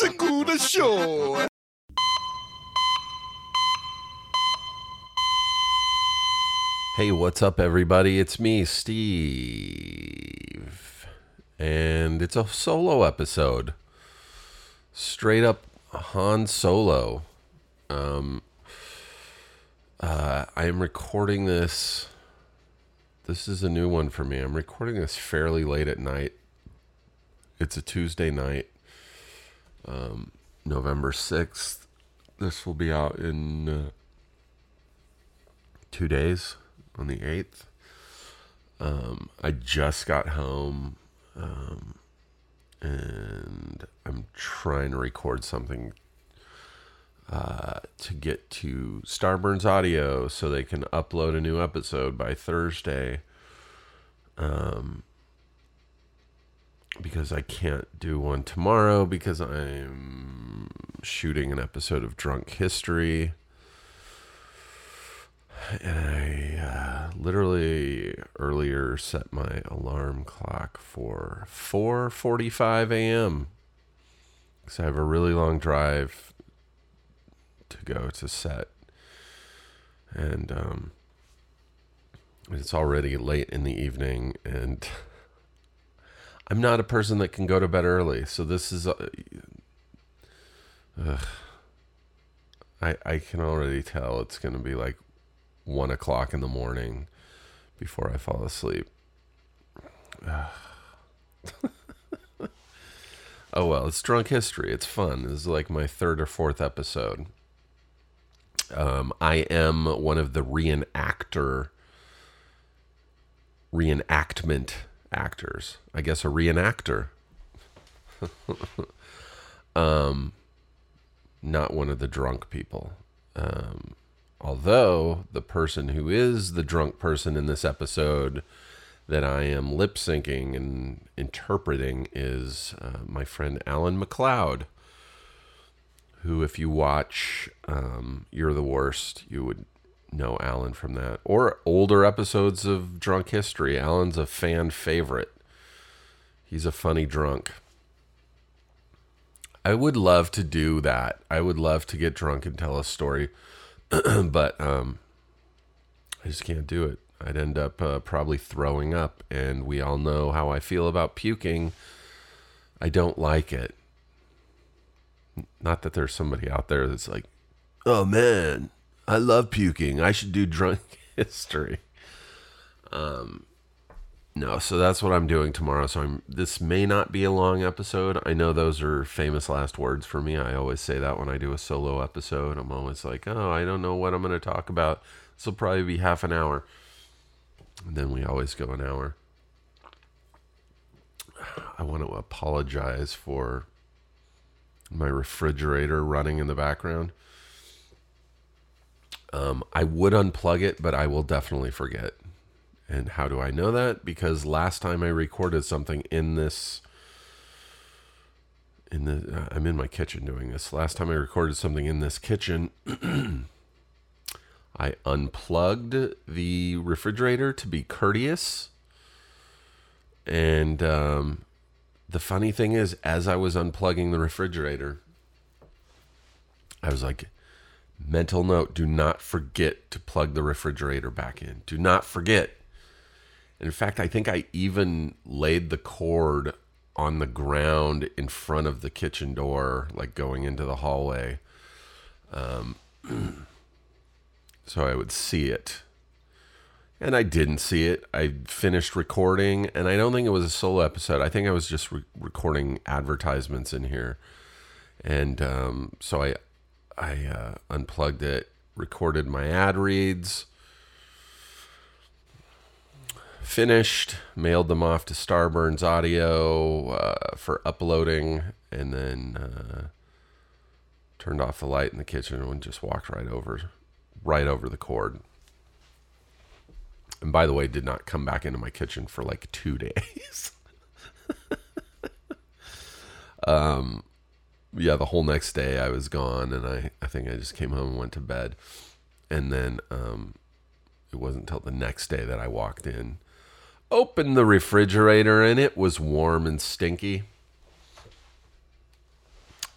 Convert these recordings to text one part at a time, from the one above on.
Show. Hey, what's up, everybody? It's me, Steve. And it's a solo episode. Straight up Han Solo. Um, uh, I am recording this. This is a new one for me. I'm recording this fairly late at night. It's a Tuesday night, um, November 6th. This will be out in uh, two days on the 8th. Um, I just got home um, and I'm trying to record something uh, to get to Starburns Audio so they can upload a new episode by Thursday. Um, because I can't do one tomorrow because I'm shooting an episode of Drunk History. And I uh, literally earlier set my alarm clock for 4:45 a.m. because I have a really long drive to go to set, and um, it's already late in the evening, and I'm not a person that can go to bed early, so this is. Uh, ugh. I I can already tell it's gonna be like one o'clock in the morning before I fall asleep. oh well, it's drunk history. It's fun. This is like my third or fourth episode. Um, I am one of the reenactor, reenactment actors. I guess a reenactor. um, not one of the drunk people. Um, Although the person who is the drunk person in this episode that I am lip syncing and interpreting is uh, my friend Allan McLeod, who, if you watch um, You're the Worst, you would know Allan from that. Or older episodes of Drunk History. Allan's a fan favorite. He's a funny drunk. I would love to do that. I would love to get drunk and tell a story but um, I just can't do it. I'd end up uh, probably throwing up, and we all know how I feel about puking. I don't like it. Not that there's somebody out there that's like, "Oh man, I love puking. I should do drunk history." Um, no, so that's what I'm doing tomorrow. So I'm. This may not be a long episode. I know those are famous last words for me. I always say that when I do a solo episode. I'm always like, oh, I don't know what I'm going to talk about. This will probably be half an hour. And then we always go an hour. I want to apologize for my refrigerator running in the background. Um, I would unplug it, but I will definitely forget. And how do I know that? Because last time I recorded something in this in the uh, I'm in my kitchen doing this. Last time I recorded something in this kitchen, I unplugged the refrigerator to be courteous. And um, the funny thing is, as I was unplugging the refrigerator, I was like, mental note do not forget to plug the refrigerator back in. Do not forget. In fact, I think I even laid the cord on the ground in front of the kitchen door, like going into the hallway. Um, so I would see it. And I didn't see it. I finished recording, and I don't think it was a solo episode. I think I was just re- recording advertisements in here. And um, so I, I uh, unplugged it, recorded my ad reads finished, mailed them off to Starburns Audio uh, for uploading, and then uh, turned off the light in the kitchen and just walked right over, right over the cord. And by the way, did not come back into my kitchen for like two days. um, yeah, the whole next day I was gone, and I I think I just came home and went to bed, and then um, it wasn't until the next day that I walked in opened the refrigerator and it was warm and stinky.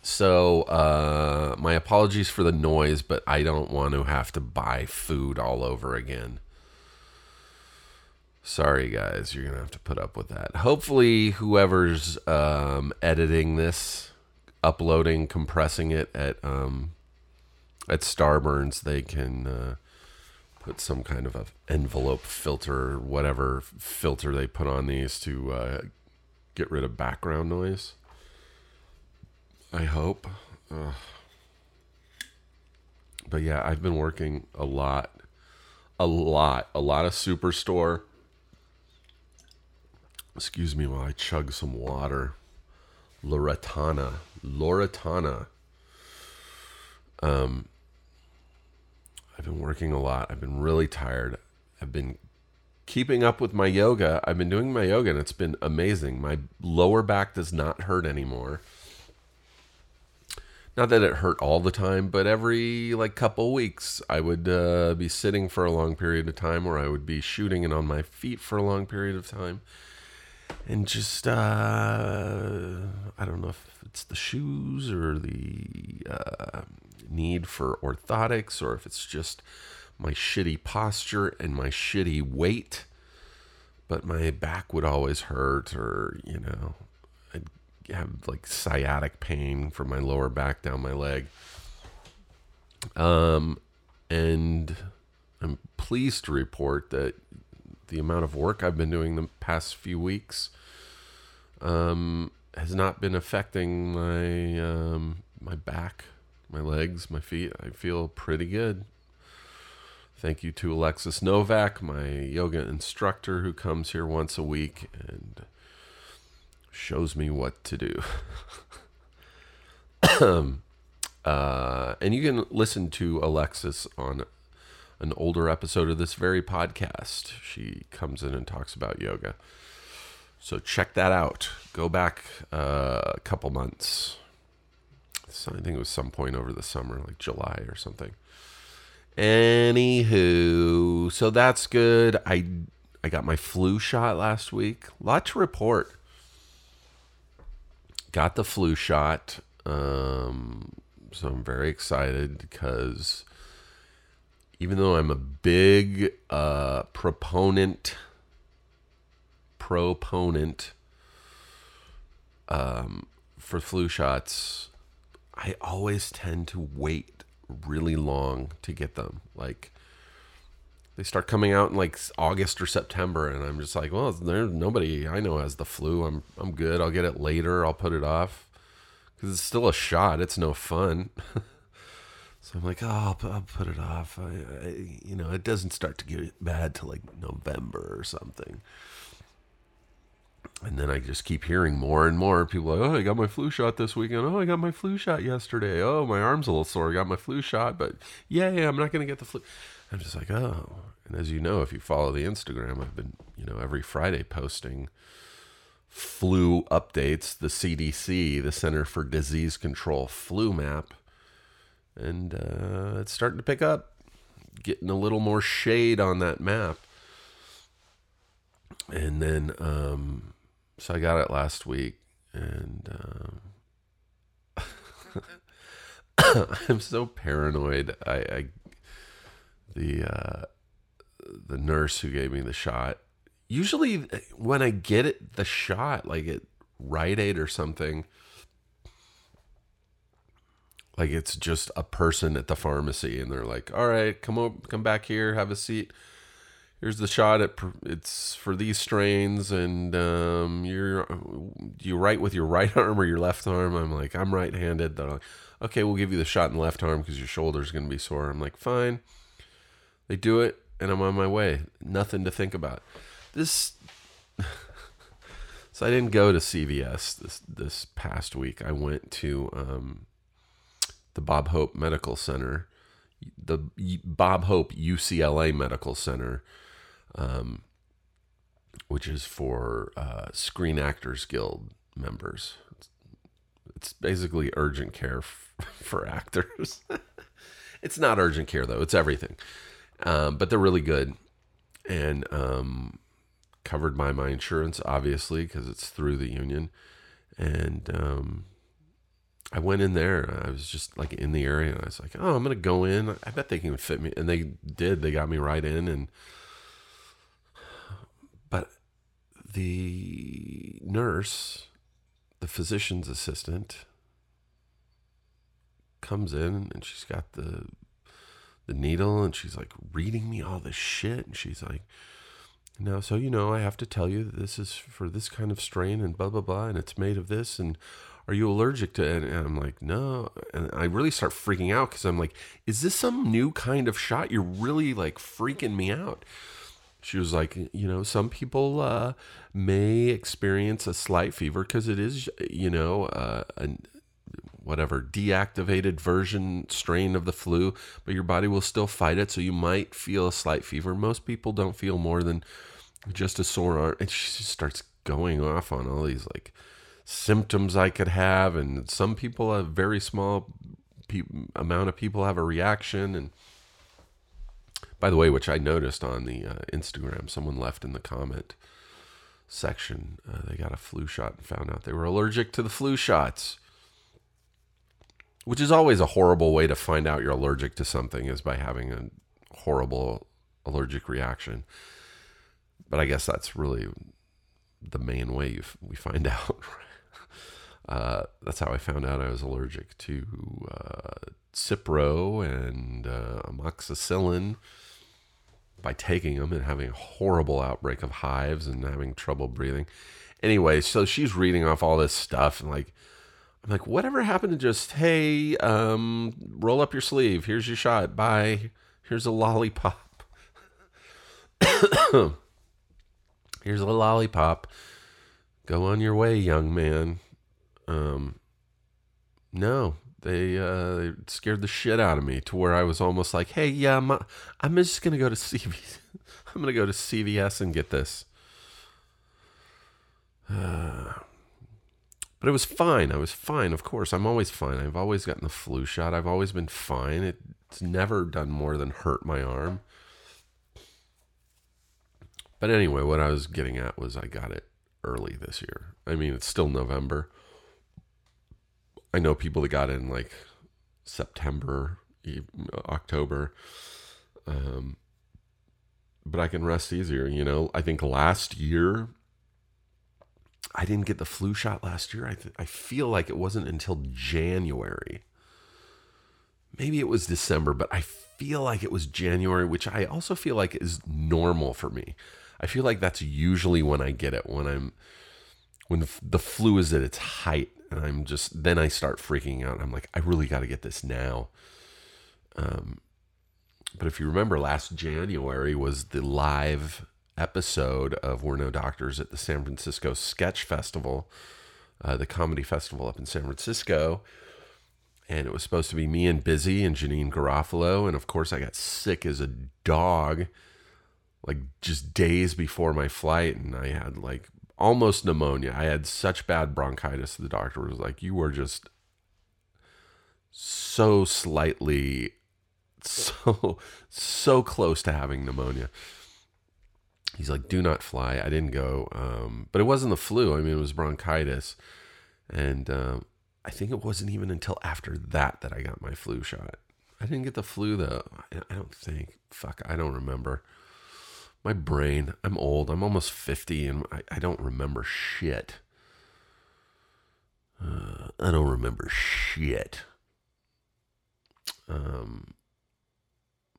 So, uh, my apologies for the noise, but I don't want to have to buy food all over again. Sorry, guys, you're gonna have to put up with that. Hopefully, whoever's um, editing this, uploading, compressing it at um, at Starburns, they can uh, put some kind of a envelope filter, whatever filter they put on these to uh, get rid of background noise. I hope. Ugh. But yeah, I've been working a lot, a lot, a lot of Superstore. Excuse me while I chug some water. Loretana, Loretana. Um, I've been working a lot. I've been really tired. I've been keeping up with my yoga. I've been doing my yoga and it's been amazing. My lower back does not hurt anymore. Not that it hurt all the time, but every like couple weeks, I would uh, be sitting for a long period of time, or I would be shooting and on my feet for a long period of time, and just uh, I don't know if it's the shoes or the uh, need for orthotics, or if it's just my shitty posture and my shitty weight. But my back would always hurt, or you know, I'd have like sciatic pain from my lower back down my leg. Um, and I'm pleased to report that the amount of work I've been doing the past few weeks um, has not been affecting my um, my back, my legs, my feet. I feel pretty good. Thank you to Alexis Novak, my yoga instructor, who comes here once a week and shows me what to do. uh, and you can listen to Alexis on an older episode of this very podcast. She comes in and talks about yoga. So check that out. Go back uh, a couple months. So I think it was some point over the summer, like July or something. Anywho, so that's good. I I got my flu shot last week. Lot to report got the flu shot. Um, so I'm very excited because even though I'm a big uh, proponent, proponent um, for flu shots, I always tend to wait really long to get them. Like they start coming out in like August or September, and I'm just like, well, there's nobody I know has the flu. I'm I'm good. I'll get it later. I'll put it off because it's still a shot. It's no fun. so I'm like, oh, I'll, I'll put it off. I, I, you know, it doesn't start to get bad till like November or something. And then I just keep hearing more and more people like, oh, I got my flu shot this weekend. Oh, I got my flu shot yesterday. Oh, my arm's a little sore. I got my flu shot, but yeah, yeah, I'm not going to get the flu. I'm just like, oh. And as you know, if you follow the Instagram, I've been, you know, every Friday posting flu updates, the CDC, the Center for Disease Control flu map. And uh, it's starting to pick up, getting a little more shade on that map. And then, um, so I got it last week, and um, I'm so paranoid. I, I the uh, the nurse who gave me the shot. Usually, when I get it, the shot, like at Rite Aid or something, like it's just a person at the pharmacy, and they're like, "All right, come up, come back here, have a seat. Here's the shot. It, it's for these strains, and um, you're you write with your right arm or your left arm." I'm like, "I'm right-handed." They're like, "Okay, we'll give you the shot in the left arm because your shoulder's gonna be sore." I'm like, "Fine." They do it, and I'm on my way. Nothing to think about. This. so I didn't go to CVS this this past week. I went to um, the Bob Hope Medical Center, the Bob Hope UCLA Medical Center, um, which is for uh, Screen Actors Guild members. It's, it's basically urgent care f- for actors. it's not urgent care though; it's everything. Um, but they're really good and um, covered by my insurance, obviously, because it's through the union. And um, I went in there. I was just like in the area, and I was like, "Oh, I'm gonna go in. I bet they can fit me." And they did. They got me right in, and but the nurse, the physician's assistant, comes in, and she's got the the needle, and she's like reading me all this shit, and she's like. Now, so you know, I have to tell you that this is for this kind of strain and blah blah blah, and it's made of this, and are you allergic to it? And I'm like, no. And I really start freaking out because I'm like, is this some new kind of shot? You're really like freaking me out. She was like, you know, some people uh, may experience a slight fever because it is, you know, uh, a whatever deactivated version strain of the flu, but your body will still fight it. So you might feel a slight fever. Most people don't feel more than just a sore arm. And she just starts going off on all these like symptoms I could have, and some people a very small pe- amount of people have a reaction. And by the way, which I noticed on the uh, Instagram, someone left in the comment section, uh, they got a flu shot and found out they were allergic to the flu shots. Which is always a horrible way to find out you're allergic to something is by having a horrible allergic reaction. But I guess that's really the main way you, we find out. Uh, that's how I found out I was allergic to uh, Cipro and uh, amoxicillin by taking them and having a horrible outbreak of hives and having trouble breathing. Anyway, so she's reading off all this stuff and like, I'm like, whatever happened to just, hey, um, roll up your sleeve. Here's your shot. Bye. Here's a lollipop. Here's a lollipop. Go on your way, young man. Um, no, they uh, scared the shit out of me to where I was almost like, hey, yeah, I'm, I'm just gonna go to CVS. I'm gonna go to CVS and get this. Uh, but it was fine. I was fine. Of course, I'm always fine. I've always gotten the flu shot. I've always been fine. It's never done more than hurt my arm. But anyway, what I was getting at was I got it early this year. I mean, it's still November. I know people that got in like September, October. Um, but I can rest easier. You know, I think last year I didn't get the flu shot last year. I th- I feel like it wasn't until January. Maybe it was December, but I feel like it was January, which I also feel like is normal for me. I feel like that's usually when I get it when I'm when the, the flu is at its height and I'm just then I start freaking out. I'm like, I really got to get this now. Um, but if you remember, last January was the live episode of We're No Doctors at the San Francisco Sketch Festival, uh, the comedy festival up in San Francisco. And it was supposed to be me and Busy and Janeane Garofalo. And of course, I got sick as a dog, like just days before my flight. And I had like almost pneumonia. I had such bad bronchitis. The doctor was like, You were just so slightly, so, so close to having pneumonia. He's like, Do not fly. I didn't go. Um, but it wasn't the flu. I mean, it was bronchitis. And um, I think it wasn't even until after that that I got my flu shot. I didn't get the flu though. I don't think. Fuck, I don't remember my brain, I'm old. I'm almost 50 and I, I don't remember shit. Uh, I don't remember shit. Um,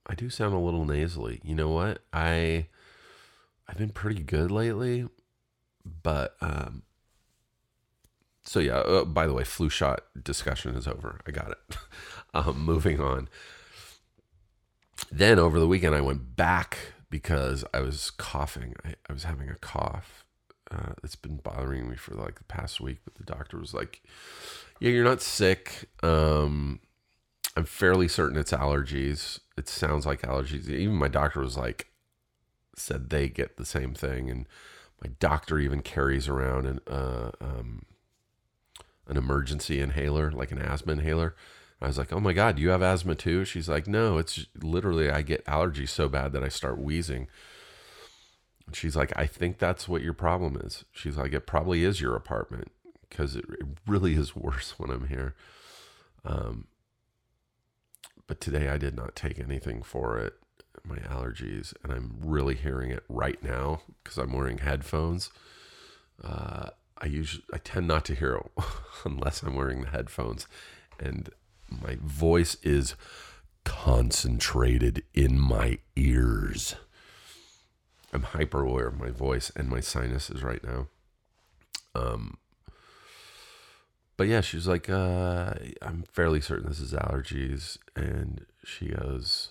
I do sound a little nasally. You know what? I I've been pretty good lately, but um so yeah, uh, by the way, flu shot discussion is over. I got it. um moving on. Then over the weekend I went back because I was coughing. I, I was having a cough. Uh, it's been bothering me for like the past week, but the doctor was like, "Yeah, you're not sick. Um, I'm fairly certain it's allergies. It sounds like allergies. Even my doctor was like, said they get the same thing, and my doctor even carries around an uh, um, an emergency inhaler, like an asthma inhaler. I was like, "Oh my god, you have asthma too?" She's like, "No, it's literally I get allergies so bad that I start wheezing." She's like, "I think that's what your problem is." She's like, "It probably is your apartment because it, it really is worse when I'm here." Um, but today I did not take anything for it, my allergies, and I'm really hearing it right now because I'm wearing headphones. Uh, I usually I tend not to hear it unless I'm wearing the headphones, and my voice is concentrated in my ears. I'm hyper aware of my voice and my sinuses right now. Um, but yeah, she's like, uh, I'm fairly certain this is allergies. And she goes,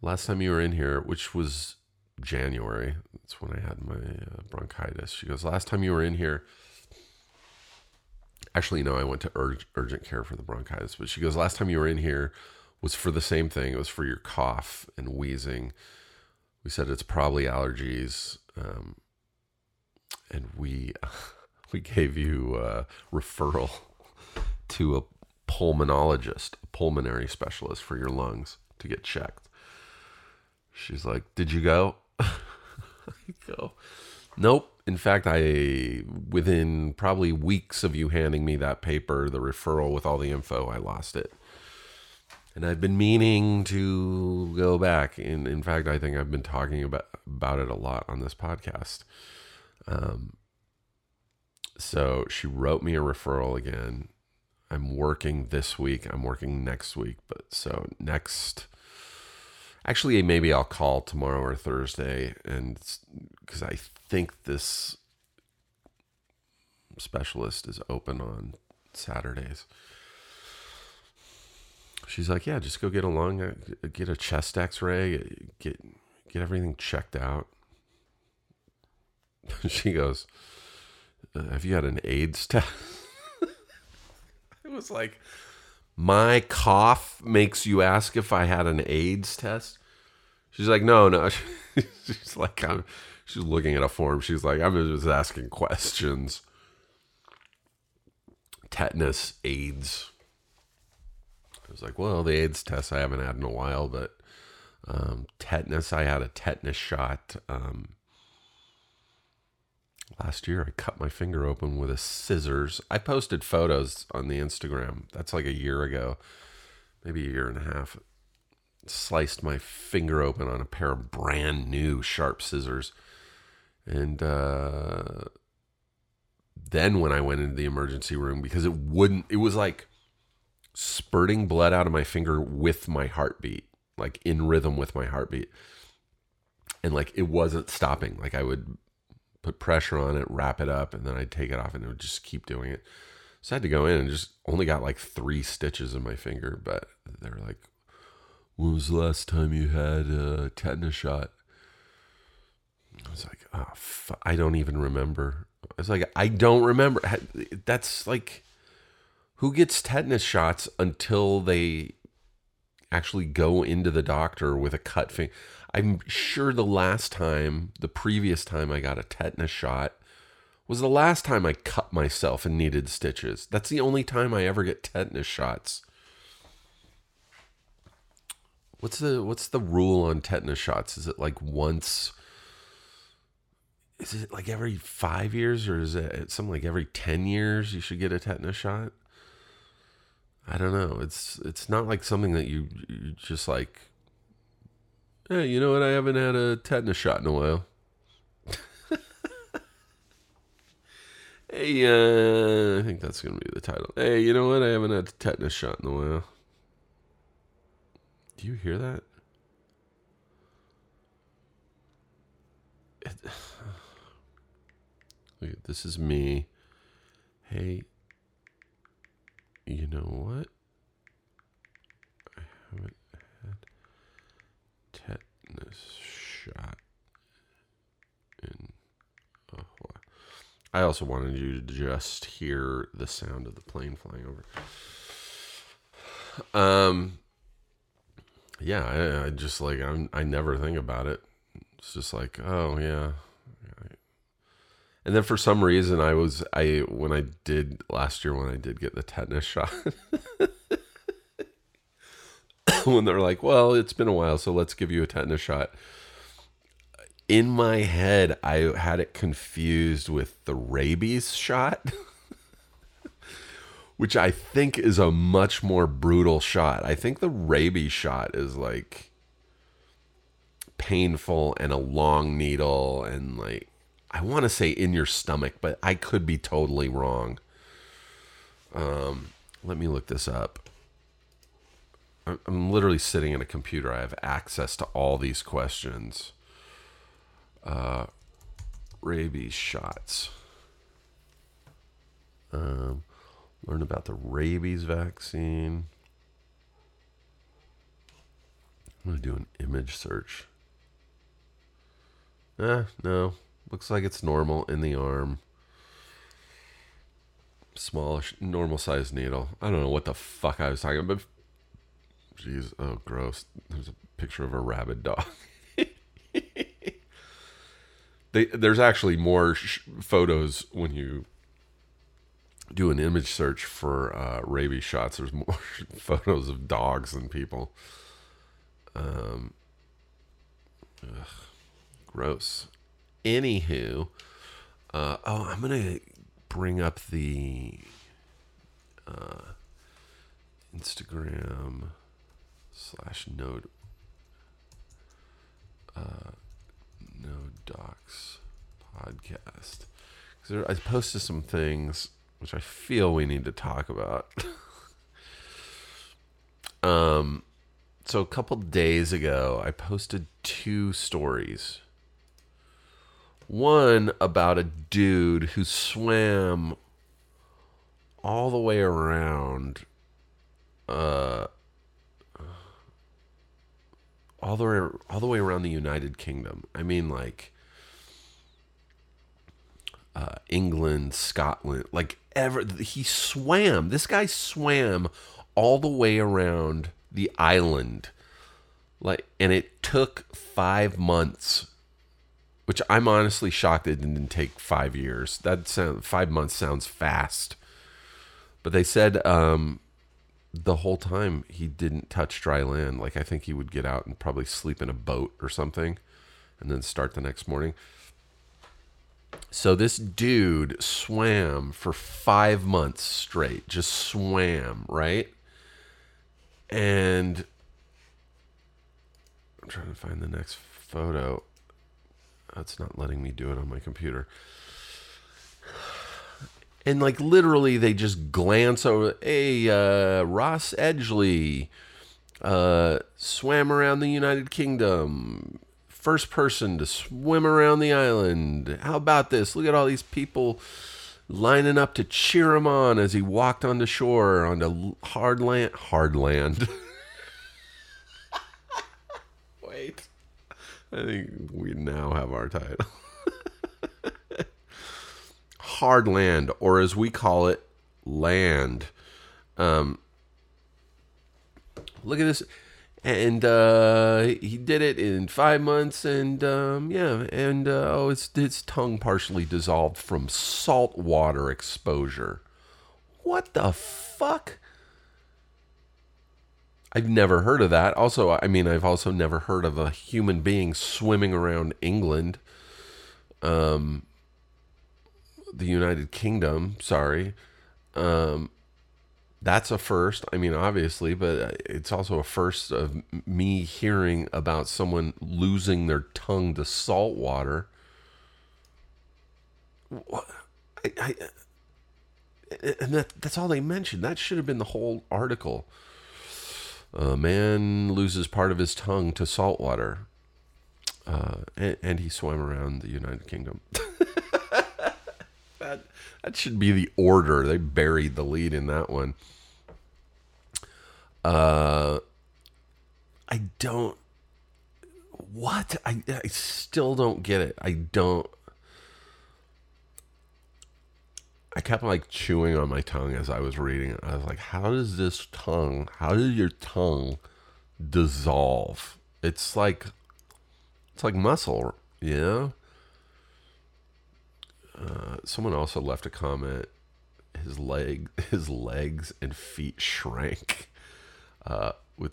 Last time you were in here, which was January, that's when I had my uh, bronchitis. She goes, Last time you were in here, actually, no, I went to ur- urgent care for the bronchitis. But she goes, Last time you were in here was for the same thing. It was for your cough and wheezing. We said it's probably allergies. Um, and we. we gave you a referral to a pulmonologist, a pulmonary specialist for your lungs to get checked. She's like, Did you go? I go, Nope. In fact, I, within probably weeks of you handing me that paper, the referral with all the info, I lost it. And I've been meaning to go back. And in fact, I think I've been talking about, about it a lot on this podcast. Um, so she wrote me a referral again. I'm working this week. I'm working next week. But so next, actually, maybe I'll call tomorrow or Thursday. And because I think this specialist is open on Saturdays. She's like, yeah, just go get a lung, get a chest X-ray, get get everything checked out. she goes, uh, have you had an AIDS test? it was like, my cough makes you ask if I had an AIDS test. She's like, no, no. she's like, I'm, she's looking at a form. She's like, I'm just asking questions. Tetanus, AIDS. I was like, well, the AIDS test I haven't had in a while, but um, tetanus, I had a tetanus shot. Um, last year I cut my finger open with a scissors. I posted photos on the Instagram. That's like a year ago, maybe a year and a half. Sliced my finger open on a pair of brand new sharp scissors. And uh, then when I went into the emergency room, because it wouldn't, it was like spurting blood out of my finger with my heartbeat, like in rhythm with my heartbeat. And like it wasn't stopping. Like I would put pressure on it, wrap it up, and then I'd take it off and it would just keep doing it. So I had to go in and just only got like three stitches in my finger, but they were like, when was the last time you had a tetanus shot? I was like, oh, I don't even remember. I was like, I don't remember. That's like, who gets tetanus shots until they actually go into the doctor with a cut finger? I'm sure the last time, the previous time I got a tetanus shot was the last time I cut myself and needed stitches. That's the only time I ever get tetanus shots. What's the what's the rule on tetanus shots? Is it like once is it like every 5 years or is it something like every 10 years you should get a tetanus shot? I don't know. It's it's not like something that you, you just like Hey, you know what? I haven't had a tetanus shot in a while. hey, uh, I think that's going to be the title. Hey, you know what? I haven't had a tetanus shot in a while. Do you hear that? It, this is me. Hey, you know what? I haven't tetanus shot in a while. I also wanted you to just hear the sound of the plane flying over. Um, yeah, I, I just like I'm, I never think about it. It's just like, oh yeah. And then for some reason, I was I when I did last year when I did get the tetanus shot. when they're like, well, it's been a while, so let's give you a tetanus shot. In my head, I had it confused with the rabies shot, which I think is a much more brutal shot. I think the rabies shot is like painful and a long needle and like I want to say in your stomach, but I could be totally wrong. Um, let me look this up. I'm, literally sitting in a computer. I have access to all these questions. Uh, rabies shots. Um, learn about the rabies vaccine. I'm going to do an image search. Eh, no. Looks like it's normal in the arm. Smallish, normal sized needle. I don't know what the fuck I was talking about. Jeez, oh, gross. There's a picture of a rabid dog. they, there's actually more sh- photos when you do an image search for uh, rabies shots. There's more photos of dogs than people. Um, ugh, gross. Anywho, uh, oh, I'm gonna bring up the uh, Instagram slash node uh, node docs podcast because I posted some things which I feel we need to talk about. um, so a couple days ago, I posted two stories. One about a dude who swam all the way around, uh, all the way all the way around the United Kingdom. I mean, like uh, England, Scotland, like ever. He swam. This guy swam all the way around the island, like, and it took five months. Which I'm honestly shocked it didn't take five years. That sound five months sounds fast, but they said um, the whole time he didn't touch dry land. Like I think he would get out and probably sleep in a boat or something, and then start the next morning. So this dude swam for five months straight, just swam, right? And I'm trying to find the next photo. That's not letting me do it on my computer. And like literally, they just glance over. Hey, uh, Ross Edgley uh, swam around the United Kingdom first person to swim around the island. How about this? Look at all these people lining up to cheer him on as he walked onto shore onto hard land. Hard land. Wait. I think we now have our title. hard land, or as we call it, land. Um, look at this and uh, he did it in five months, and um, yeah, and uh, oh, his his tongue partially dissolved from salt water exposure. What the fuck? I've never heard of that. Also, I mean, I've also never heard of a human being swimming around England, um, the United Kingdom. Sorry, um, that's a first. I mean, obviously, but it's also a first of me hearing about someone losing their tongue to salt water. I, I, and that that's all they mentioned. That should have been the whole article. A man loses part of his tongue to salt water, uh, and, and he swam around the United Kingdom. that that should be the order. They buried the lead in that one. Uh, I don't. What? I I still don't get it. I don't. I kept like chewing on my tongue as I was reading it. I was like, how does this tongue, how does your tongue dissolve? It's like, it's like muscle, you know? Someone also left a comment. His leg, his legs and feet shrank uh, with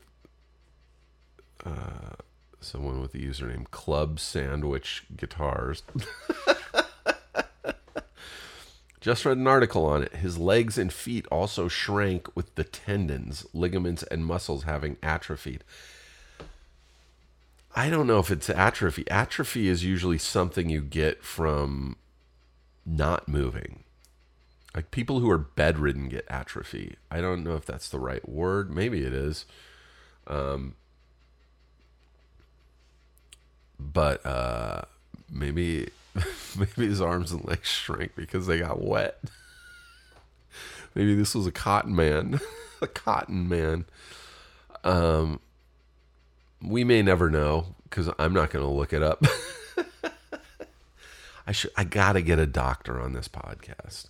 uh, someone with the username Club Sandwich Guitars. Just read an article on it. His legs and feet also shrank with the tendons, ligaments, and muscles having atrophied. I don't know if it's atrophy. Atrophy is usually something you get from not moving. Like people who are bedridden get atrophy. I don't know if that's the right word. Maybe it is. Um, but uh, maybe maybe his arms and legs shrank because they got wet. maybe this was a cotton man, a cotton man. Um, we may never know because I'm not going to look it up. I should. I gotta get a doctor on this podcast.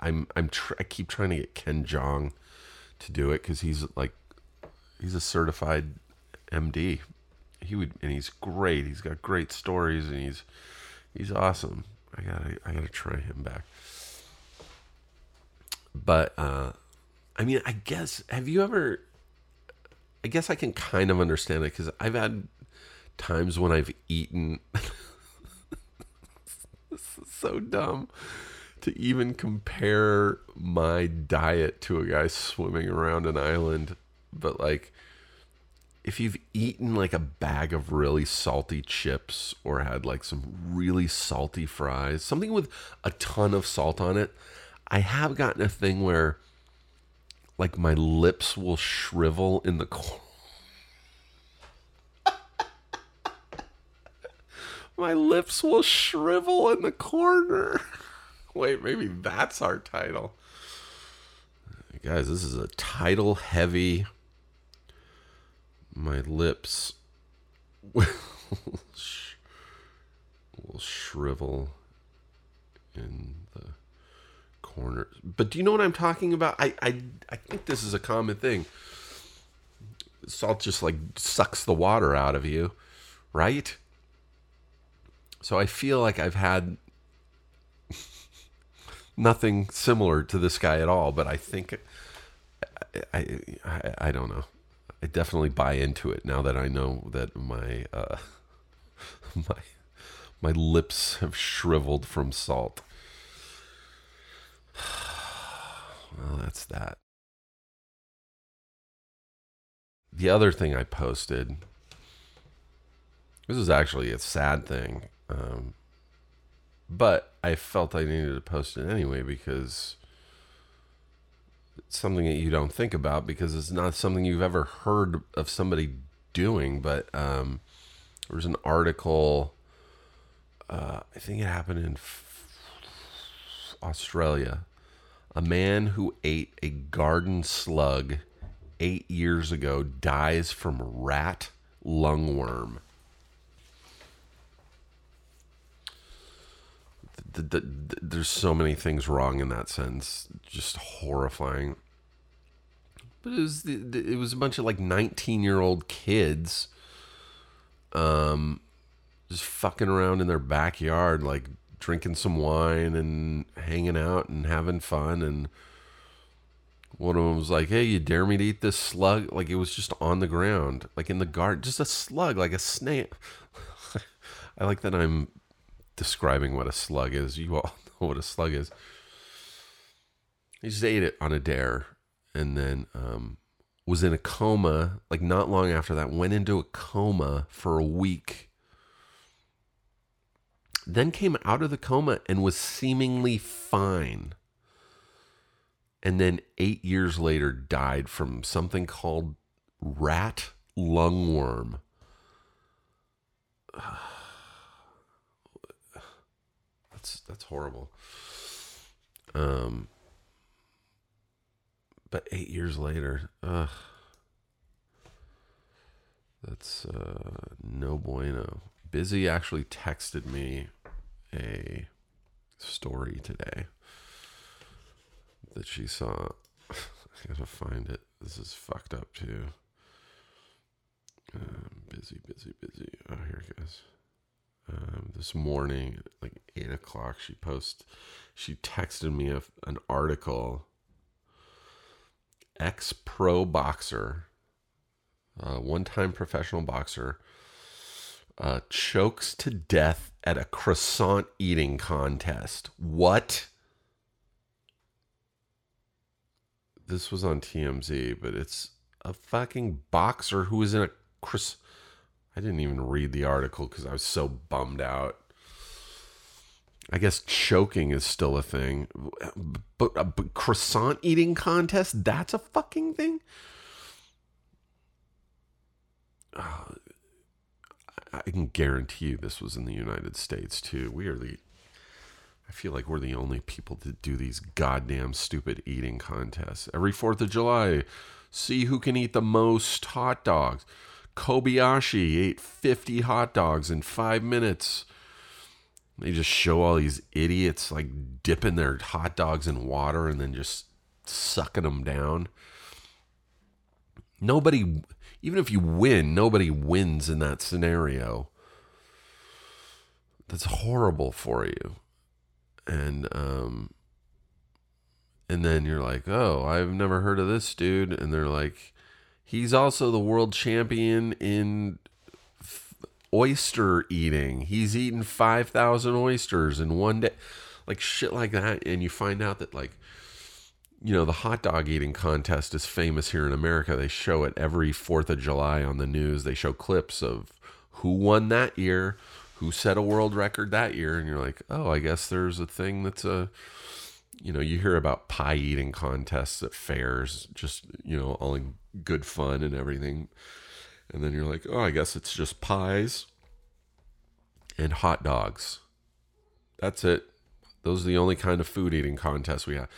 I, am I'm. Tr- I keep trying to get Ken Jeong to do it because he's like, he's a certified MD. He would, and he's great. He's got great stories, and he's he's awesome. I gotta I gotta try him back. But uh, I mean, I guess have you ever? I guess I can kind of understand it because I've had times when I've eaten. so dumb to even compare my diet to a guy swimming around an island, but like if you've eaten like a bag of really salty chips or had like some really salty fries, something with a ton of salt on it, I have gotten a thing where like my lips will shrivel in the corner. My lips will shrivel in the corner. Wait, maybe that's our title. Guys, this is a title heavy. My lips will, sh- will shrivel in the corner. But do you know what I'm talking about? I, I, I think this is a common thing. Salt just like sucks the water out of you, right? So I feel like I've had nothing similar to this guy at all, but I think I, I, I don't know. I definitely buy into it now that I know that my uh, my my lips have shriveled from salt. well, that's that. The other thing I posted. This is actually a sad thing. Um, but I felt I needed to post it anyway because it's something that you don't think about because it's not something you've ever heard of somebody doing. But um, there was an article, uh, I think it happened in Australia. A man who ate a garden slug eight years ago dies from rat lungworm. The, the, the, there's so many things wrong in that sense, just horrifying. But it was it was a bunch of like 19 year old kids, um, just fucking around in their backyard, like drinking some wine and hanging out and having fun. And one of them was like, "Hey, you dare me to eat this slug?" Like it was just on the ground, like in the garden, just a slug, like a snake. I like that I'm describing what a slug is. You all know what a slug is. He just ate it on a dare and then um, was in a coma. Like not long after that, went into a coma for a week. Then came out of the coma and was seemingly fine. And then eight years later, died from something called rat lungworm. that's horrible. Um, but eight years later, ugh, that's uh, no bueno. Busy actually texted me a story today that she saw. I gotta find it. This is fucked up too. Um, busy, busy, busy. Oh, here it goes um, this morning, like eight o'clock, she post, she texted me a, an article. Ex pro boxer, uh, one time professional boxer, uh, chokes to death at a croissant eating contest. What? This was on TMZ, but it's a fucking boxer who is in a croissant I didn't even read the article because I was so bummed out. I guess choking is still a thing, but, but croissant eating contest that's a fucking thing. Uh, I can guarantee you this was in the United States too. We are the I feel like we're the only people that do these goddamn stupid eating contests. Every 4th of July, see who can eat the most hot dogs. Kobayashi ate 50 hot dogs in five minutes. They just show all these idiots like dipping their hot dogs in water and then just sucking them down. Nobody, even if you win, nobody wins in that scenario. That's horrible for you and um and then you're like, "Oh, I've never heard of this dude." And they're like, "He's also the world champion in f- oyster eating. He's eaten 5,000 oysters in one day." Like shit like that and you find out that like you know, the hot dog eating contest is famous here in America. They show it every 4th of July on the news. They show clips of who won that year, who set a world record that year and you're like oh i guess there's a thing that's a you know you hear about pie eating contests at fairs just you know all in good fun and everything. And then you're like oh i guess it's just pies and hot dogs. That's it. Those are the only kind of food eating contests we have.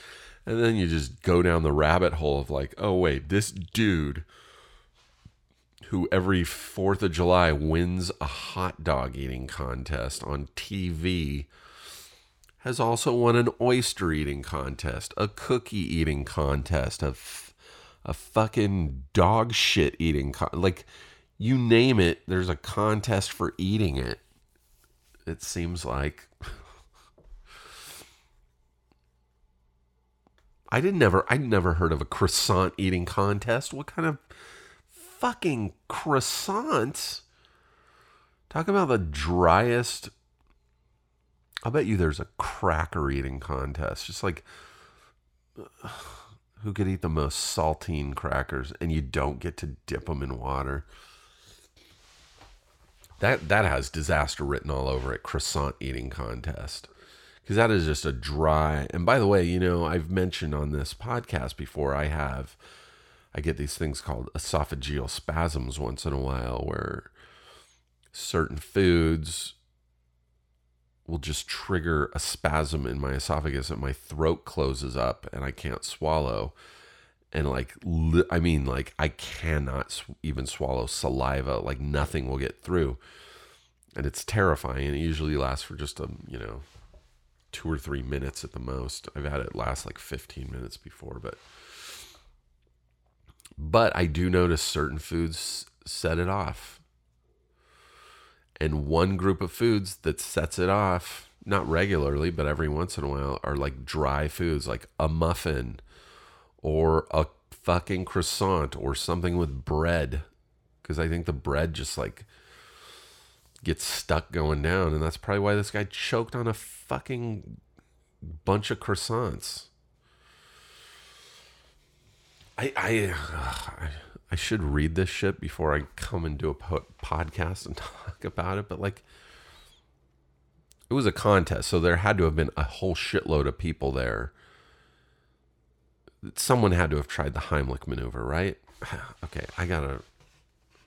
And then you just go down the rabbit hole of like oh wait this dude who every 4th of July wins a hot dog eating contest on TV, has also won an oyster eating contest, a cookie eating contest, a, f- a fucking dog shit eating con- like you name it, there's a contest for eating it. It seems like I didn't never I'd never heard of a croissant eating contest. What kind of fucking croissants. Talk about the driest. I'll bet you there's a cracker eating contest. Just like who could eat the most saltine crackers and you don't get to dip them in water. That that has disaster written all over it. Croissant eating contest. Because that is just a dry. And by the way, you know, I've mentioned on this podcast before, I have I get these things called esophageal spasms once in a while where certain foods will just trigger a spasm in my esophagus and my throat closes up and I can't swallow. And like, I mean, like, I cannot even swallow saliva. Like, nothing will get through. And it's terrifying. And it usually lasts for just a, you know, two or three minutes at the most. I've had it last like 15 minutes before, but but I do notice certain foods set it off. And one group of foods that sets it off, not regularly, but every once in a while, are like dry foods, like a muffin or a fucking croissant or something with bread. Because I think the bread just like gets stuck going down. And that's probably why this guy choked on a fucking bunch of croissants. I I uh, I should read this shit before I come and do a po- podcast and talk about it, but like it was a contest, so there had to have been a whole shitload of people there. Someone had to have tried the Heimlich maneuver, right? okay, I gotta,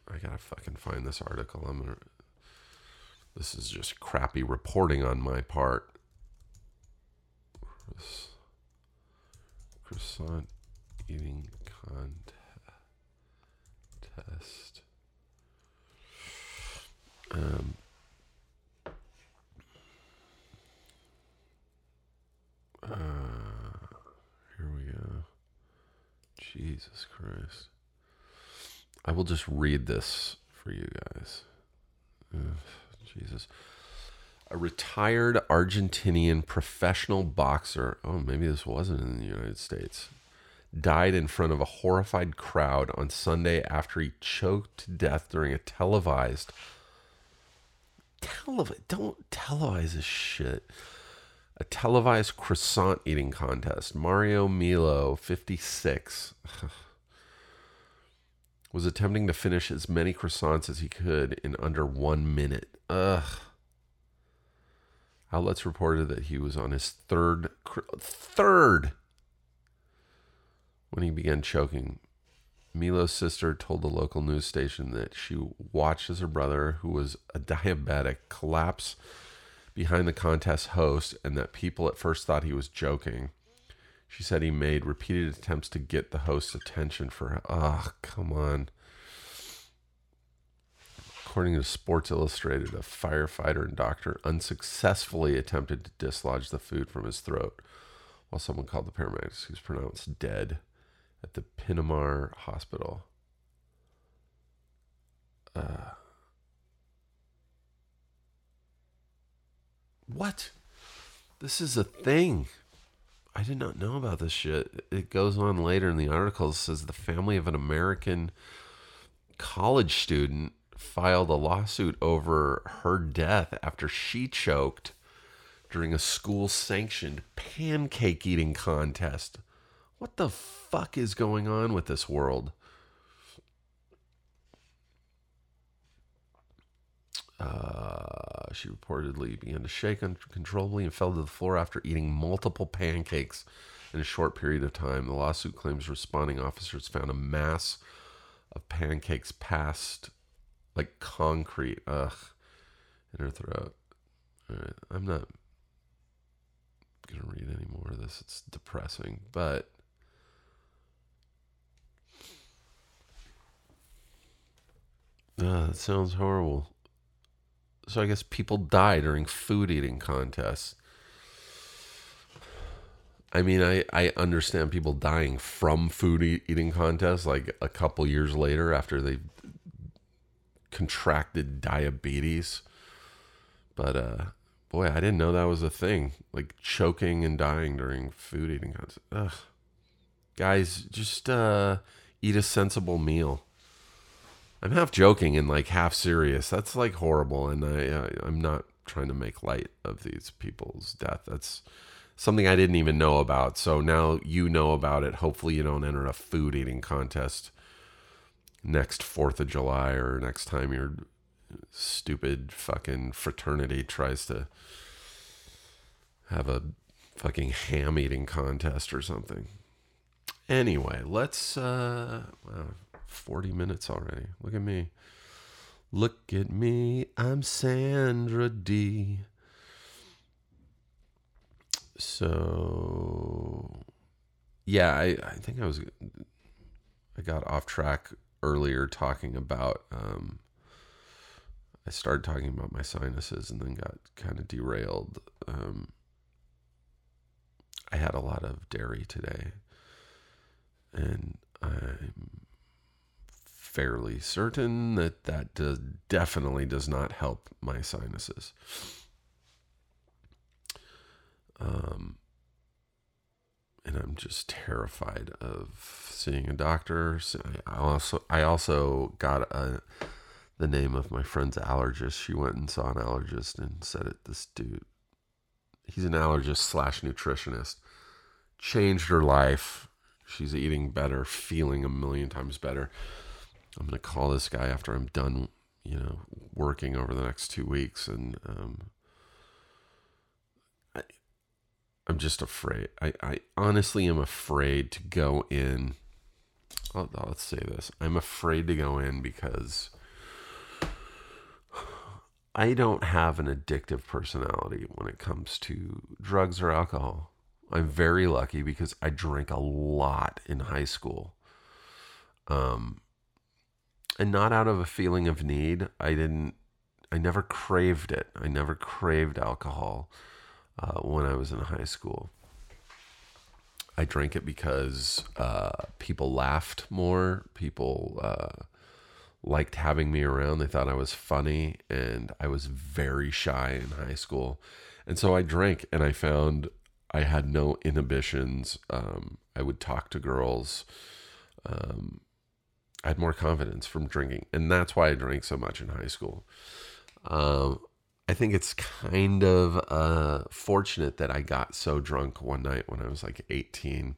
I gotta fucking find this article. I'm gonna. This is just crappy reporting on my part. Croissant eating contest. Um, uh, here we go. Jesus Christ. I will just read this for you guys. Ugh, Jesus. A retired Argentinian professional boxer. Oh, maybe this wasn't in the United States died in front of a horrified crowd on Sunday after he choked to death during a televised. Televi- don't televise this shit. a televised croissant eating contest. Mario Melo, 56, was attempting to finish as many croissants as he could in under one minute. Ugh. Outlets reported that he was on his third, third, when he began choking. Melo's sister told the local news station that she watched as her brother, who was a diabetic, collapse behind the contest host and that people at first thought he was joking. She said he made repeated attempts to get the host's attention for her. Oh, come on. According to Sports Illustrated, a firefighter and doctor unsuccessfully attempted to dislodge the food from his throat while someone called the paramedics. He was pronounced dead at the Pinamar Hospital. Uh, What? This is a thing. I did not know about this shit. It goes on later in the article. It says the family of an American college student filed a lawsuit over her death after she choked during a school sanctioned pancake eating contest. What the fuck is going on with this world? Uh, she reportedly began to shake uncontrollably and fell to the floor after eating multiple pancakes in a short period of time. The lawsuit claims responding officers found a mass of pancakes passed like concrete, ugh, in her throat. All right, I'm not gonna read any more of this. It's depressing, but uh, it sounds horrible so I guess people die during food eating contests. I mean, I, I understand people dying from food eating contests like a couple years later after they contracted diabetes. But uh, boy, I didn't know that was a thing. Like choking and dying during food eating contests. Ugh. Guys, just uh, eat a sensible meal. I'm half joking and like half serious. That's like horrible, and I I'm not trying to make light of these people's death. That's something I didn't even know about. So now you know about it. Hopefully, you don't enter a food eating contest next Fourth of July or next time your stupid fucking fraternity tries to have a fucking ham eating contest or something. Anyway, let's uh wow, 40 minutes already. Look at me. Look at me. I'm Sandra Dee. So, yeah, I, I think I was, I got off track earlier talking about, um, I started talking about my sinuses and then got kind of derailed. Um, I had a lot of dairy today and I'm fairly certain that that does, definitely does not help my sinuses. Um, and I'm just terrified of seeing a doctor. I also I also got a, the name of my friend's allergist. She went and saw an allergist and said it. This dude, he's an allergist slash nutritionist, changed her life. She's eating better, feeling a million times better. I'm going to call this guy after I'm done, you know, working over the next two weeks. And um, I, I'm just afraid. I, I honestly am afraid to go in. Oh, let's say this. I'm afraid to go in because I don't have an addictive personality when it comes to drugs or alcohol. I'm very lucky because I drank a lot in high school. Um, and not out of a feeling of need. I didn't, I never craved it. I never craved alcohol uh, when I was in high school. I drank it because uh, people laughed more. People uh, liked having me around. They thought I was funny, and I was very shy in high school. And so I drank, and I found I had no inhibitions. Um, I would talk to girls. Um, I had more confidence from drinking, and that's why I drank so much in high school. Um, I think it's kind of uh, fortunate that I got so drunk one night when I was like 18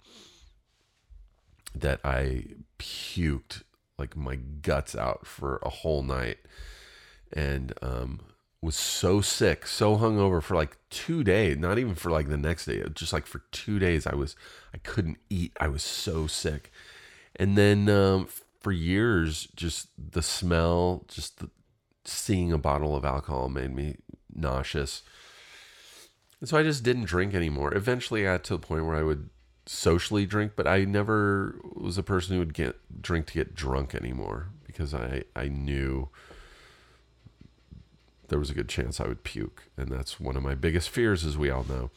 that I puked like my guts out for a whole night and um, was so sick, so hungover for like two days, not even for like the next day, just like for two days. I was, I couldn't eat. I was so sick. And then um, for years, just the smell, just the, seeing a bottle of alcohol made me nauseous. And so I just didn't drink anymore. Eventually, I got to the point where I would socially drink, but I never was a person who would get drink to get drunk anymore because I I knew there was a good chance I would puke, and that's one of my biggest fears, as we all know.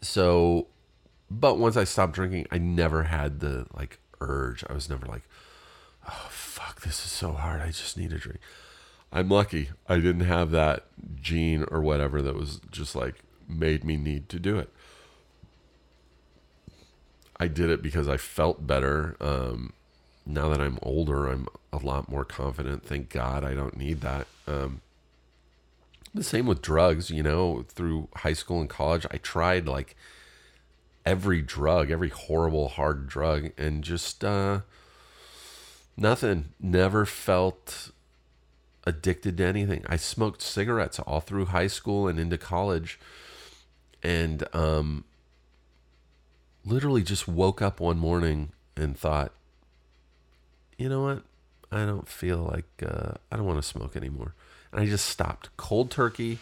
So, but once I stopped drinking, I never had the like urge. I was never like, oh fuck, this is so hard. I just need a drink. I'm lucky I didn't have that gene or whatever that was just like made me need to do it. I did it because I felt better. Um, now that I'm older, I'm a lot more confident. Thank God I don't need that. Um, the same with drugs, you know, through high school and college, I tried like every drug, every horrible hard drug, and just uh, nothing. Never felt addicted to anything. I smoked cigarettes all through high school and into college, and um, literally just woke up one morning and thought, you know what? I don't feel like uh, I don't want to smoke anymore. And I just stopped cold turkey.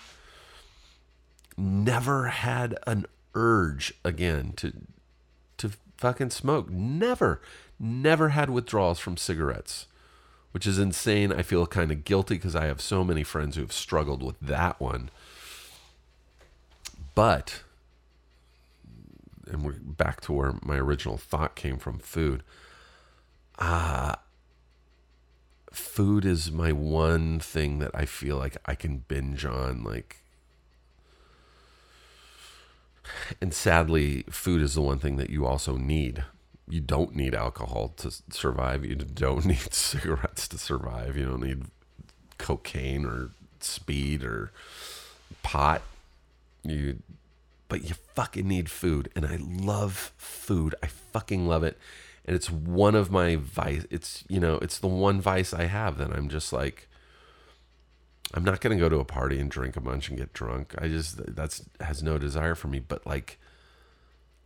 Never had an urge again to to fucking smoke. Never, never had withdrawals from cigarettes, which is insane. I feel kind of guilty because I have so many friends who have struggled with that one. But and we're back to where my original thought came from food. Ah, uh, food is my one thing that I feel like I can binge on. Like, and sadly, food is the one thing that you also need. You don't need alcohol to survive. You don't need cigarettes to survive. You don't need cocaine or speed or pot. You but you fucking need food. And I love food. I fucking love it. And it's one of my vice. It's, you know, it's the one vice I have that I'm just like, I'm not going to go to a party and drink a bunch and get drunk. I just, that's, has no desire for me. But like,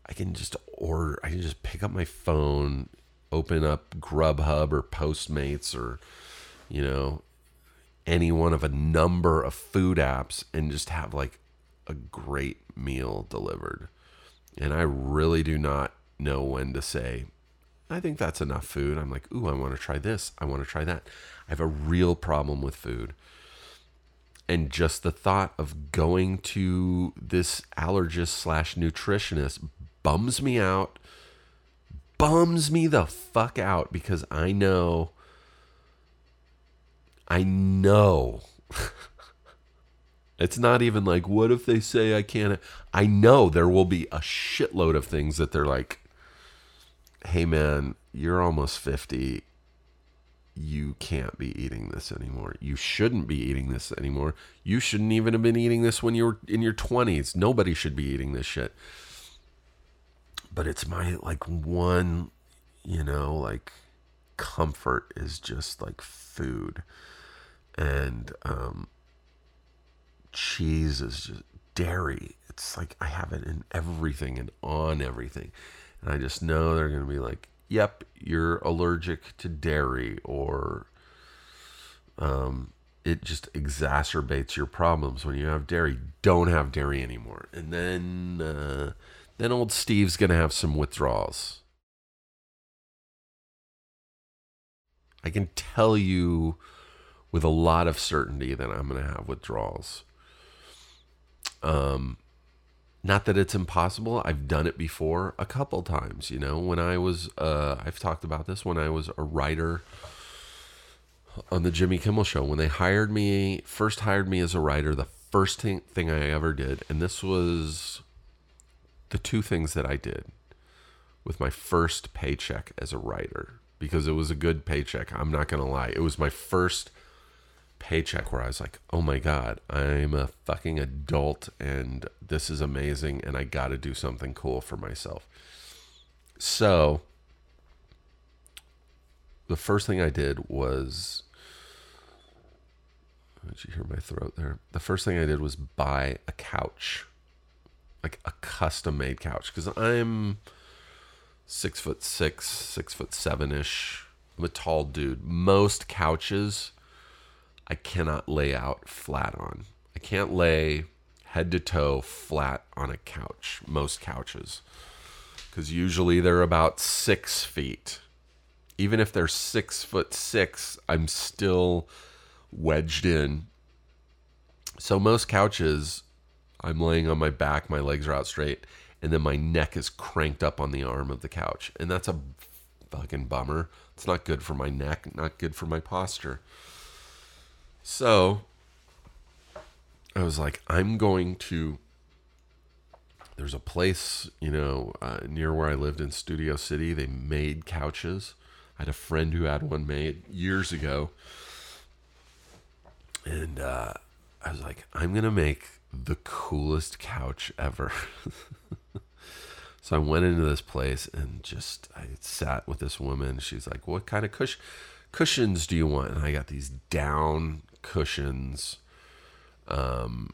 I can just order, I can just pick up my phone, open up Grubhub or Postmates or, you know, any one of a number of food apps and just have like a great meal delivered. And I really do not know when to say, I think that's enough food. I'm like, ooh, I want to try this. I want to try that. I have a real problem with food. And just the thought of going to this allergist slash nutritionist bums me out, bums me the fuck out because I know, I know It's not even like, what if they say I can't? I know there will be a shitload of things that they're like, hey man, you're almost 50. You can't be eating this anymore. You shouldn't be eating this anymore. You shouldn't even have been eating this when you were in your 20s. Nobody should be eating this shit. But it's my like one, you know, like comfort is just like food. And um cheese is just dairy. It's like I have it in everything and on everything. And I just know they're going to be like, yep, you're allergic to dairy or um, it just exacerbates your problems when you have dairy. Don't have dairy anymore. And then uh, then old Steve's going to have some withdrawals. I can tell you with a lot of certainty that I'm going to have withdrawals. Um, not that it's impossible. I've done it before a couple times. You know, when I was, uh, I've talked about this when I was a writer on the Jimmy Kimmel show. When they hired me, first hired me as a writer, the first thing, thing I ever did, and this was the two things that I did with my first paycheck as a writer because it was a good paycheck. I'm not going to lie. It was my first paycheck where I was like, oh my God, I'm a fucking adult and this is amazing and I got to do something cool for myself. So the first thing I did was. Did you hear my throat there? The first thing I did was buy a couch, like a custom made couch, because I'm six foot six, six foot seven ish. I'm a tall dude. Most couches I cannot lay out flat on. I can't lay head to toe flat on a couch, most couches, because usually they're about six feet. Even if they're six foot six, I'm still wedged in. So most couches, I'm laying on my back, my legs are out straight, and then my neck is cranked up on the arm of the couch. And that's a fucking bummer. It's not good for my neck, not good for my posture. So I was like, I'm going to. There's a place, you know, uh, near where I lived in Studio City. They made couches. I had a friend who had one made years ago. And uh, I was like, I'm going to make the coolest couch ever. so I went into this place and just I sat with this woman. She's like, "What kind of cush- cushions do you want?" And I got these down cushions. Um,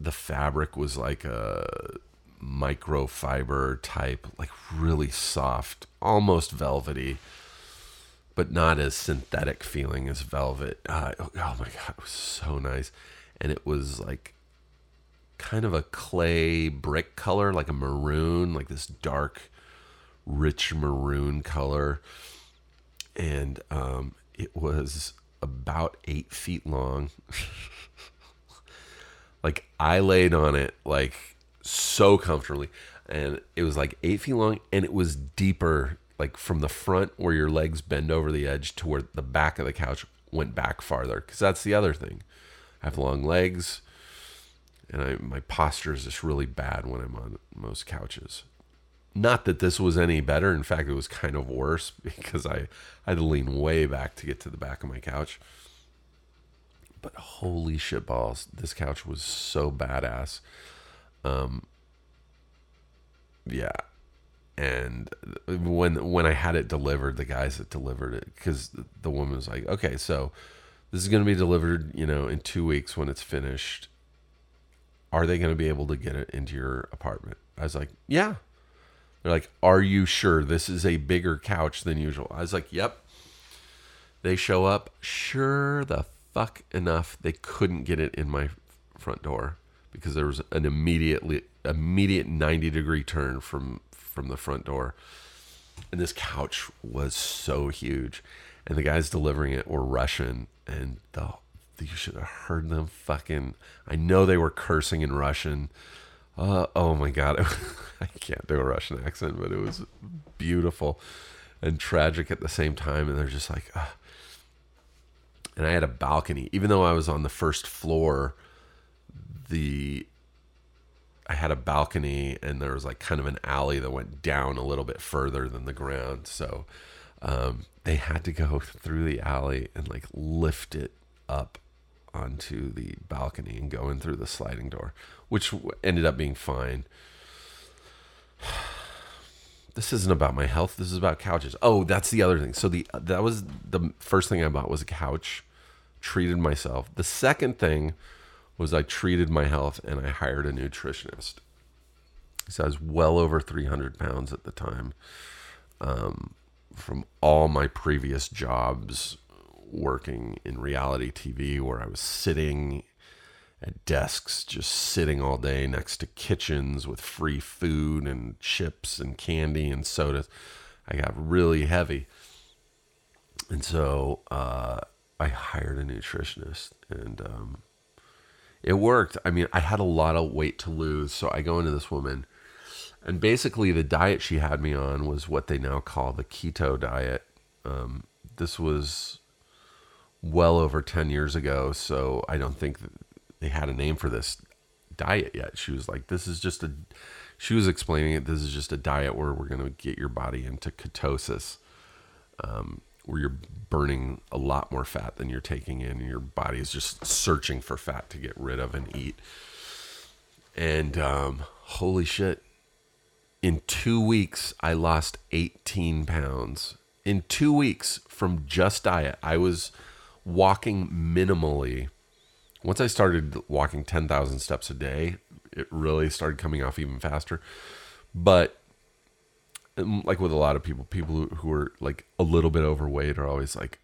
the fabric was like a microfiber type, like really soft, almost velvety, but not as synthetic feeling as velvet. Uh, oh my god, it was so nice, and it was like kind of a clay brick color, like a maroon, like this dark, rich maroon color, and um, it was about eight feet long. like I laid on it like so comfortably, and it was like eight feet long, and it was deeper, like from the front where your legs bend over the edge to where the back of the couch went back farther. Because that's the other thing. I have long legs, and I, my posture is just really bad when I'm on most couches. Not that this was any better. In fact, it was kind of worse because I, I had to lean way back to get to the back of my couch. But holy shit balls, this couch was so badass. Um, yeah, and when when I had it delivered, the guys that delivered it, because the woman was like, "Okay, so this is going to be delivered, you know, in two weeks when it's finished. Are they going to be able to get it into your apartment?" I was like, "Yeah." They're like, "Are you sure this is a bigger couch than usual?" I was like, "Yep." They show up. Sure the fuck enough, they couldn't get it in my front door because there was an immediately immediate 90 degree turn from from the front door. And this couch was so huge. And the guys delivering it were Russian and the you should have heard them fucking I know they were cursing in Russian uh, oh my god, I can't do a Russian accent, but it was beautiful and tragic at the same time. And they're just like, and I had a balcony, even though I was on the first floor. The I had a balcony, and there was like kind of an alley that went down a little bit further than the ground, so um, they had to go through the alley and like lift it up onto the balcony and go in through the sliding door, which ended up being fine. This isn't about my health. This is about couches. Oh, that's the other thing. So the that was the first thing I bought was a couch. Treated myself. The second thing was I treated my health and I hired a nutritionist. So I was well over 300 pounds at the time. Um, from all my previous jobs working in reality TV where I was sitting at desks, just sitting all day next to kitchens with free food and chips and candy and sodas. I got really heavy. And so uh, I hired a nutritionist and um, it worked. I mean, I had a lot of weight to lose. So I go into this woman. And basically, the diet she had me on was what they now call the keto diet. Um, this was well over 10 years ago. So I don't think they had a name for this diet yet. She was like, this is just a, she was explaining it. This is just a diet where we're going to get your body into ketosis, um, where you're burning a lot more fat than you're taking in, and your body is just searching for fat to get rid of and eat. And um, holy shit, in two weeks, I lost 18 pounds. In two weeks from just diet, I was walking minimally. Once I started walking 10,000 steps a day, it really started coming off even faster. But um, like with a lot of people, people who, who are like a little bit overweight are always like,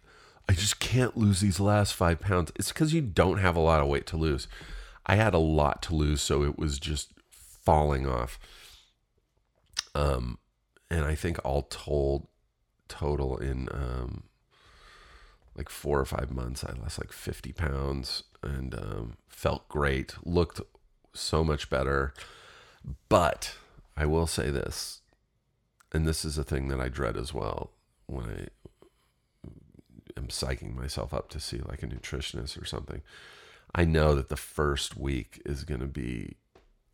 I just can't lose these last five pounds. It's because you don't have a lot of weight to lose. I had a lot to lose, so it was just falling off. Um, and I think all told, total in um, like four or five months, I lost like 50 pounds and um, felt great, looked so much better. But I will say this, and this is a thing that I dread as well when I am psyching myself up to see like a nutritionist or something. I know that the first week is going to be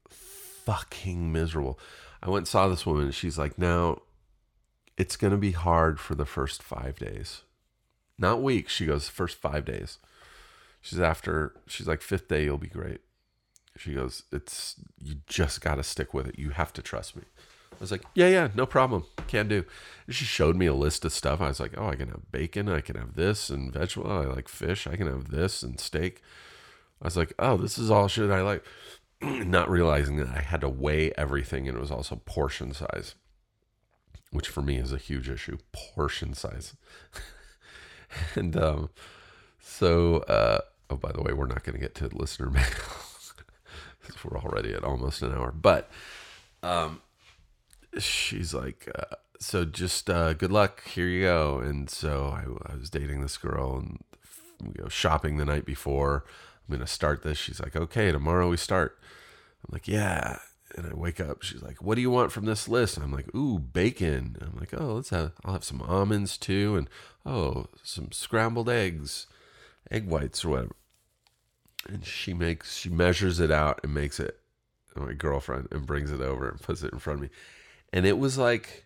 fucking miserable. I went and saw this woman and she's like, now it's going to be hard for the first five days. Not weeks. She goes, first five days. She's after, she's like, fifth day, you'll be great. She goes, it's, you just got to stick with it. You have to trust me. I was like, yeah, yeah, no problem. Can do. And she showed me a list of stuff. I was like, oh, I can have bacon. I can have this and vegetable. I like fish. I can have this and steak. I was like, oh, this is all shit I like. Not realizing that I had to weigh everything and it was also portion size, which for me is a huge issue. Portion size. and um, so, uh, oh, by the way, we're not going to get to listener mail. we're already at almost an hour. But um, she's like, uh, so just uh, good luck. Here you go. And so I, I was dating this girl and we go shopping the night before. I'm going to start this. She's like, okay, tomorrow we start. I'm like, yeah. And I wake up. She's like, what do you want from this list? And I'm like, ooh, bacon. And I'm like, oh, let's have, I'll have some almonds too. And oh, some scrambled eggs, egg whites or whatever. And she makes, she measures it out and makes it, my girlfriend, and brings it over and puts it in front of me. And it was like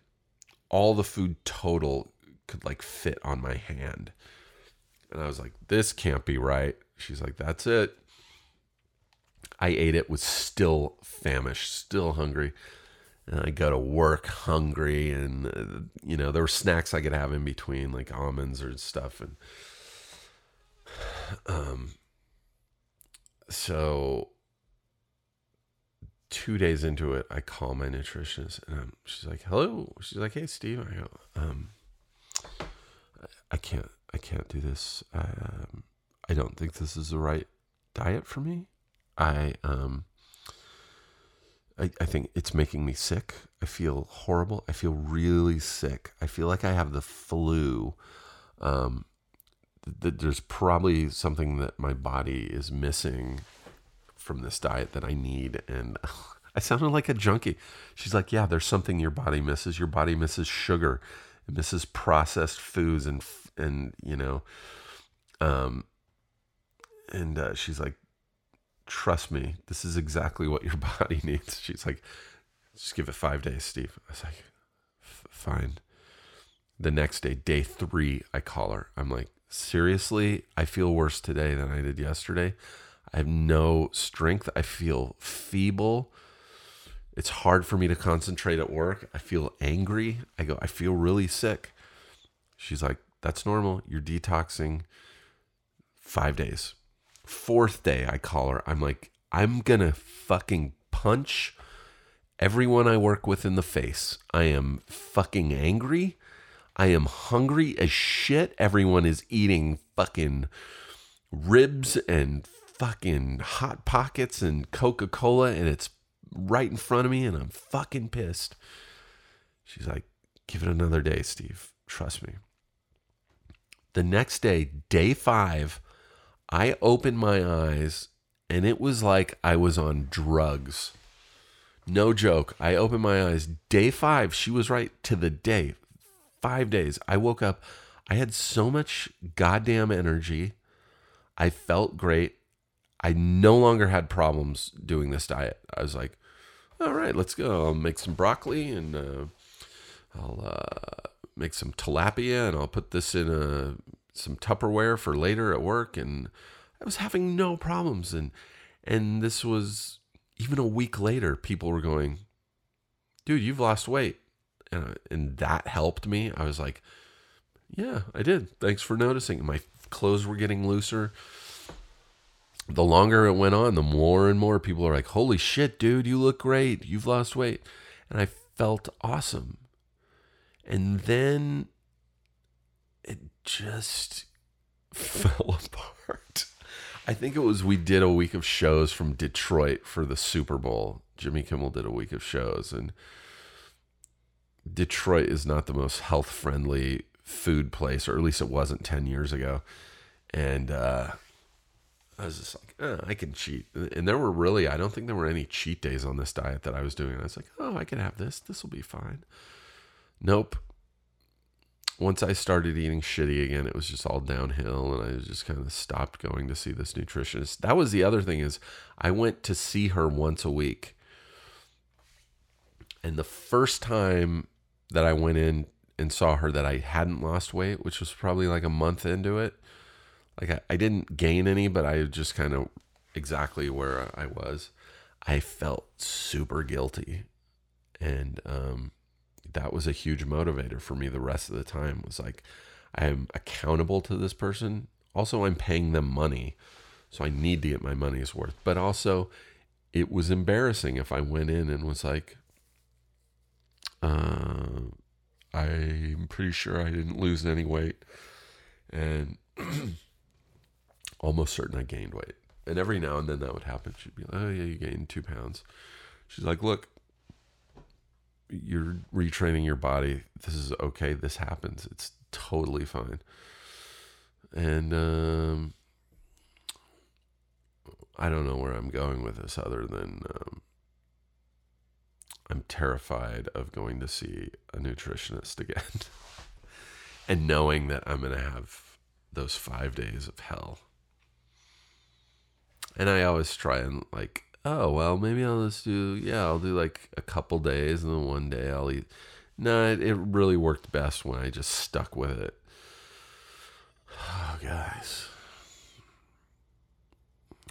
all the food total could like fit on my hand. And I was like, this can't be right. She's like, that's it. I ate it, was still famished, still hungry. And I go to work hungry, and uh, you know there were snacks I could have in between, like almonds or stuff, and um, so two days into it, I call my nutritionist, and I'm, she's like, "Hello," she's like, "Hey, Steve," I go, um, I can't, I can't do this. Um, I don't think this is the right diet for me. I um I, I think it's making me sick. I feel horrible. I feel really sick. I feel like I have the flu. Um th- there's probably something that my body is missing from this diet that I need and I sounded like a junkie. She's like, "Yeah, there's something your body misses. Your body misses sugar. It misses processed foods and and you know um and uh, she's like, trust me, this is exactly what your body needs. She's like, just give it five days, Steve. I was like, fine. The next day, day three, I call her. I'm like, seriously, I feel worse today than I did yesterday. I have no strength. I feel feeble. It's hard for me to concentrate at work. I feel angry. I go, I feel really sick. She's like, that's normal. You're detoxing five days. Fourth day, I call her. I'm like, I'm gonna fucking punch everyone I work with in the face. I am fucking angry. I am hungry as shit. Everyone is eating fucking ribs and fucking hot pockets and Coca Cola, and it's right in front of me, and I'm fucking pissed. She's like, give it another day, Steve. Trust me. The next day, day five, I opened my eyes and it was like I was on drugs. No joke. I opened my eyes. Day five, she was right to the day. Five days. I woke up. I had so much goddamn energy. I felt great. I no longer had problems doing this diet. I was like, all right, let's go. I'll make some broccoli and uh, I'll uh, make some tilapia and I'll put this in a some Tupperware for later at work and I was having no problems and and this was even a week later people were going dude you've lost weight. And, and that helped me. I was like yeah I did. Thanks for noticing. My clothes were getting looser. The longer it went on the more and more people are like holy shit dude you look great. You've lost weight. And I felt awesome. And then it just fell apart. I think it was we did a week of shows from Detroit for the Super Bowl. Jimmy Kimmel did a week of shows and Detroit is not the most health friendly food place, or at least it wasn't 10 years ago. And uh, I was just like, oh, I can cheat. And there were really, I don't think there were any cheat days on this diet that I was doing. I was like, oh, I can have this. This will be fine. Nope once I started eating shitty again, it was just all downhill, and I just kind of stopped going to see this nutritionist. That was the other thing is I went to see her once a week, and the first time that I went in and saw her that I hadn't lost weight, which was probably like a month into it. Like I, I didn't gain any, but I just kind of exactly where I was. I felt super guilty, and um, that was a huge motivator for me the rest of the time was like i'm accountable to this person. Also i'm paying them money so i need to get my money's worth. But also it was embarrassing if i went in and was like uh, i'm pretty sure i didn't lose any weight. And almost certain i gained weight. And every now and then that would happen. She'd be like oh yeah you gained two pounds. She's like look you're retraining your body. This is okay. This happens. It's totally fine. And um, I don't know where I'm going with this other than um, I'm terrified of going to see a nutritionist again and knowing that I'm going to have those five days of hell. And I always try and like oh well maybe i'll just do yeah i'll do like a couple days and then one day i'll eat. No it, it really worked best when i just stuck with it. Oh guys.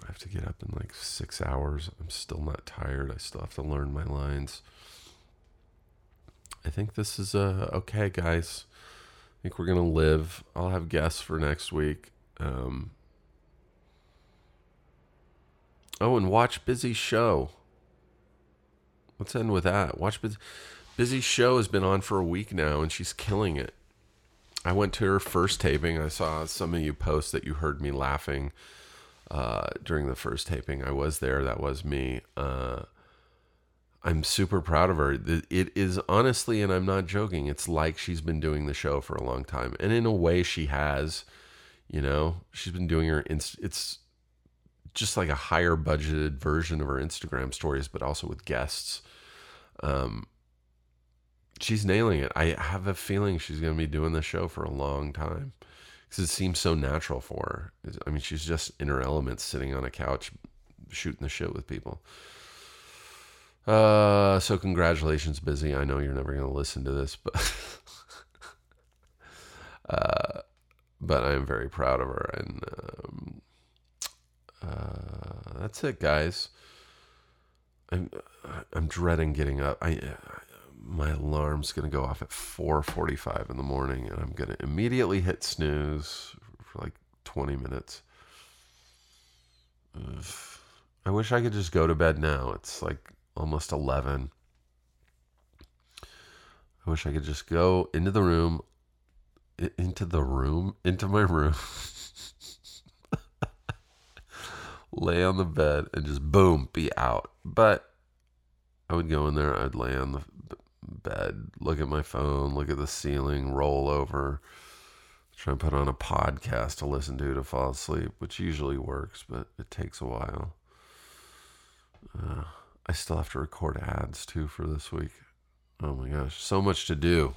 I have to get up in like six hours. I'm still not tired. I still have to learn my lines. I think this is uh okay guys. I think we're gonna live. I'll have guests for next week. Um Oh, and watch Busy Show. Let's end with that. Watch Busy, Busy Show has been on for a week now, and she's killing it. I went to her first taping. I saw some of you post that you heard me laughing uh, during the first taping. I was there. That was me. Uh, I'm super proud of her. It is honestly, and I'm not joking, it's like she's been doing the show for a long time. And in a way, she has. You know, she's been doing her. It's just like a higher budgeted version of her Instagram stories, but also with guests. Um, she's nailing it. I have a feeling she's going to be doing the show for a long time because it seems so natural for her. I mean, she's just in her element, sitting on a couch, shooting the shit with people. Uh, so congratulations, Busy. I know you're never going to listen to this, but uh, but I'm very proud of her, and um, uh, that's it, guys. I'm I'm dreading getting up. I my alarm's gonna go off at 4:45 in the morning, and I'm gonna immediately hit snooze for like 20 minutes. I wish I could just go to bed now. It's like almost 11. I wish I could just go into the room, into the room, into my room. lay on the bed and just boom, be out. But I would go in there, I'd lay on the bed, look at my phone, look at the ceiling, roll over, try and put on a podcast to listen to to fall asleep, which usually works, but it takes a while. Uh, I still have to record ads too for this week. Oh my gosh, so much to do.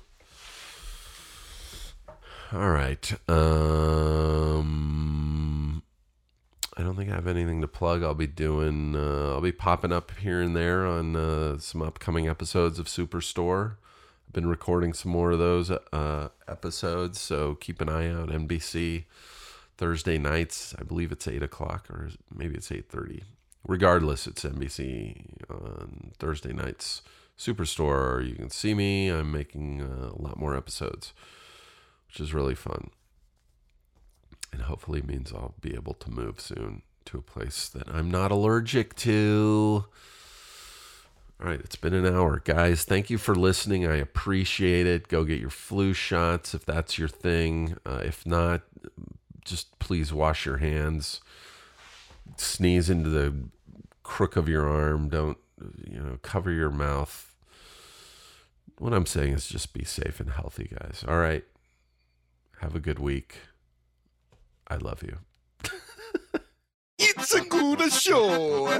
All right. Um I don't think I have anything to plug. I'll be doing, uh, I'll be popping up here and there on uh, some upcoming episodes of Superstore. I've been recording some more of those uh, episodes, so keep an eye out. NBC Thursday nights. I believe it's eight o'clock, or maybe it's eight thirty. Regardless, it's NBC on Thursday nights. Superstore. You can see me. I'm making uh, a lot more episodes, which is really fun, and hopefully means I'll be able to move soon to a place that I'm not allergic to. All right, it's been an hour. Guys, thank you for listening. I appreciate it. Go get your flu shots if that's your thing. Uh, if not, just please wash your hands. Sneeze into the crook of your arm. Don't, you know, cover your mouth. What I'm saying is just be safe and healthy, guys. All right. Have a good week. I love you. It's a good show.